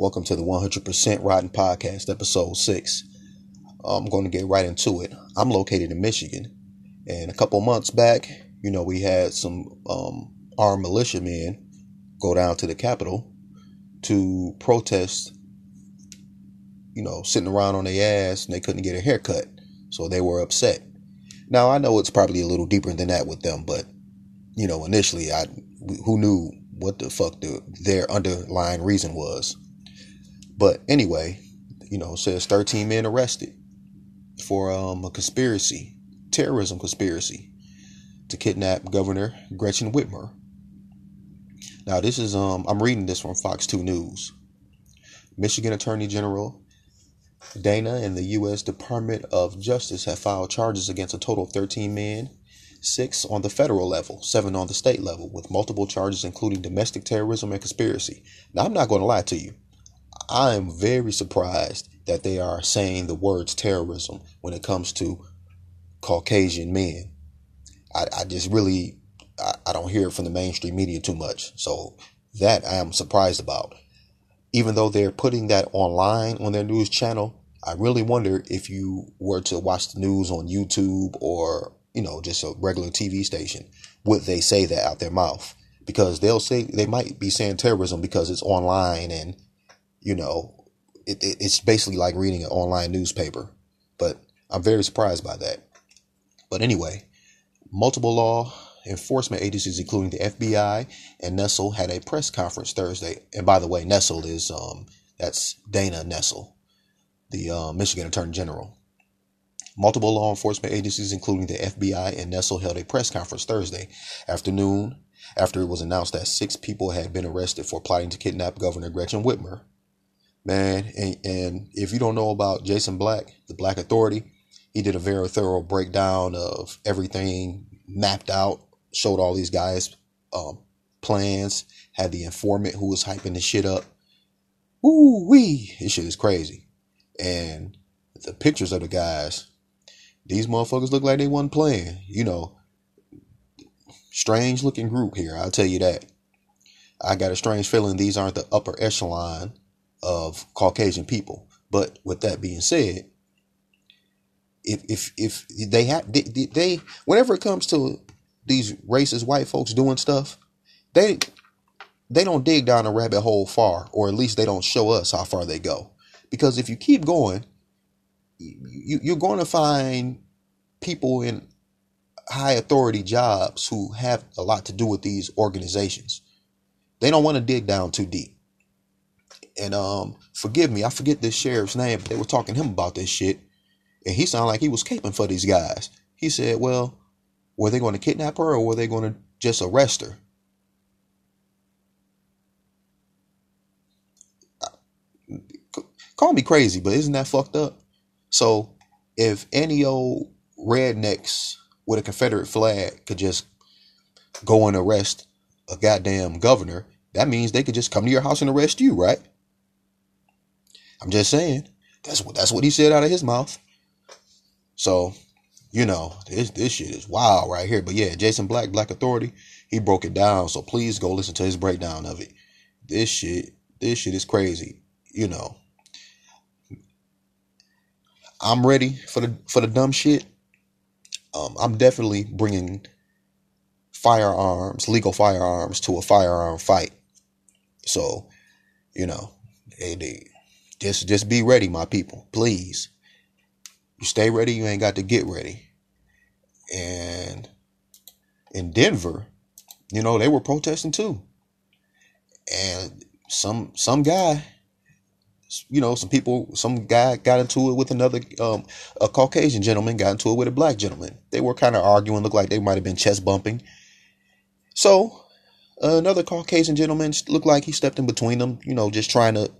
Welcome to the 100% Rotten Podcast, episode 6. I'm going to get right into it. I'm located in Michigan, and a couple months back, you know, we had some um, armed militiamen go down to the Capitol to protest, you know, sitting around on their ass and they couldn't get a haircut. So they were upset. Now, I know it's probably a little deeper than that with them, but, you know, initially, I who knew what the fuck the, their underlying reason was. But anyway, you know, says 13 men arrested for um, a conspiracy, terrorism conspiracy to kidnap Governor Gretchen Whitmer. Now, this is um I'm reading this from Fox 2 News. Michigan Attorney General Dana and the U.S. Department of Justice have filed charges against a total of 13 men six on the federal level, seven on the state level, with multiple charges including domestic terrorism and conspiracy. Now, I'm not going to lie to you. I am very surprised that they are saying the words terrorism when it comes to Caucasian men. I, I just really, I, I don't hear it from the mainstream media too much. So that I am surprised about. Even though they're putting that online on their news channel, I really wonder if you were to watch the news on YouTube or you know, just a regular TV station, would they say that out their mouth? Because they'll say they might be saying terrorism because it's online and, you know, it, it, it's basically like reading an online newspaper. But I'm very surprised by that. But anyway, multiple law enforcement agencies, including the FBI and Nessel, had a press conference Thursday. And by the way, Nessel is um that's Dana Nessel, the uh, Michigan Attorney General. Multiple law enforcement agencies, including the FBI and Nessel, held a press conference Thursday afternoon after it was announced that six people had been arrested for plotting to kidnap Governor Gretchen Whitmer. Man, and, and if you don't know about Jason Black, the Black Authority, he did a very thorough breakdown of everything mapped out, showed all these guys um, plans, had the informant who was hyping the shit up. Ooh wee, this shit is crazy. And the pictures of the guys, these motherfuckers look like they wasn't playing. You know, strange looking group here. I'll tell you that. I got a strange feeling these aren't the upper echelon of Caucasian people. But with that being said, if if if they have they, they whenever it comes to these racist white folks doing stuff, they they don't dig down a rabbit hole far, or at least they don't show us how far they go. Because if you keep going, you, you're going to find people in high authority jobs who have a lot to do with these organizations. They don't want to dig down too deep. And um, forgive me, I forget this sheriff's name, but they were talking to him about this shit, and he sounded like he was caping for these guys. He said, "Well, were they going to kidnap her, or were they going to just arrest her?" Call me crazy, but isn't that fucked up? So if any old rednecks with a Confederate flag could just go and arrest a goddamn governor, that means they could just come to your house and arrest you, right? I'm just saying. That's what that's what he said out of his mouth. So, you know, this this shit is wild right here. But yeah, Jason Black, Black Authority, he broke it down. So please go listen to his breakdown of it. This shit, this shit is crazy. You know, I'm ready for the for the dumb shit. Um, I'm definitely bringing firearms, legal firearms, to a firearm fight. So, you know, hey, they, just just be ready, my people, please. You stay ready. You ain't got to get ready. And in Denver, you know, they were protesting too. And some some guy you know, some people, some guy got into it with another, um, a Caucasian gentleman got into it with a black gentleman. They were kind of arguing, looked like they might have been chest bumping. So, another Caucasian gentleman looked like he stepped in between them, you know, just trying to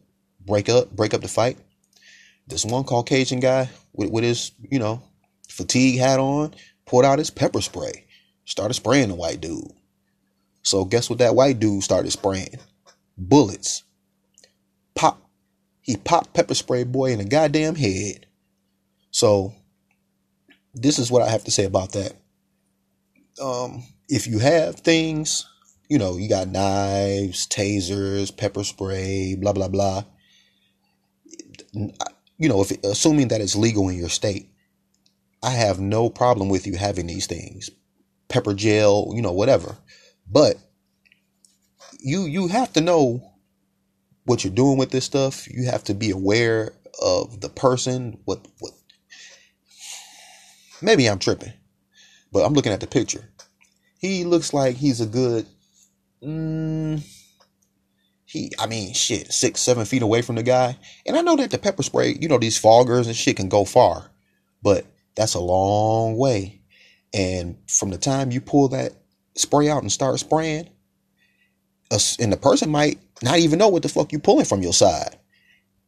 break up, break up the fight. This one Caucasian guy with, with his, you know, fatigue hat on, pulled out his pepper spray, started spraying the white dude. So guess what that white dude started spraying? Bullets. Pop he popped pepper spray boy in the goddamn head. So this is what I have to say about that. Um, if you have things, you know, you got knives, tasers, pepper spray, blah blah blah. You know, if assuming that it's legal in your state, I have no problem with you having these things, pepper gel, you know, whatever. But you you have to know what you're doing with this stuff. You have to be aware of the person. What what? Maybe I'm tripping, but I'm looking at the picture. He looks like he's a good. Mm, he, I mean, shit, six, seven feet away from the guy. And I know that the pepper spray, you know, these foggers and shit can go far, but that's a long way. And from the time you pull that spray out and start spraying, and the person might not even know what the fuck you pulling from your side.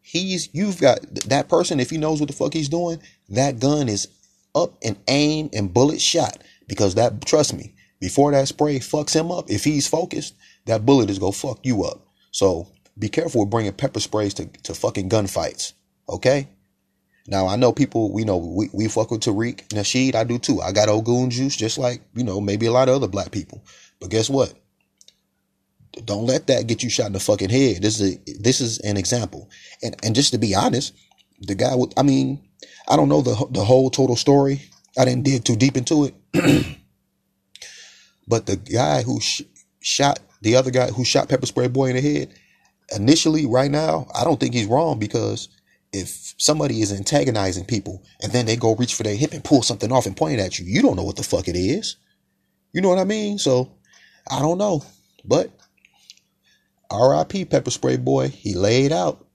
He's you've got that person if he knows what the fuck he's doing, that gun is up and aim and bullet shot because that trust me, before that spray fucks him up, if he's focused, that bullet is gonna fuck you up. So be careful with bringing pepper sprays to, to fucking gunfights. Okay? Now I know people, we know we, we fuck with Tariq Nasheed. I do too. I got Ogun juice just like, you know, maybe a lot of other black people. But guess what? Don't let that get you shot in the fucking head. This is a, this is an example. And and just to be honest, the guy with I mean, I don't know the the whole total story. I didn't dig too deep into it. but the guy who sh- shot the other guy who shot Pepper Spray Boy in the head, initially, right now, I don't think he's wrong because if somebody is antagonizing people and then they go reach for their hip and pull something off and point it at you, you don't know what the fuck it is. You know what I mean? So I don't know. But R.I.P. Pepper Spray Boy, he laid out.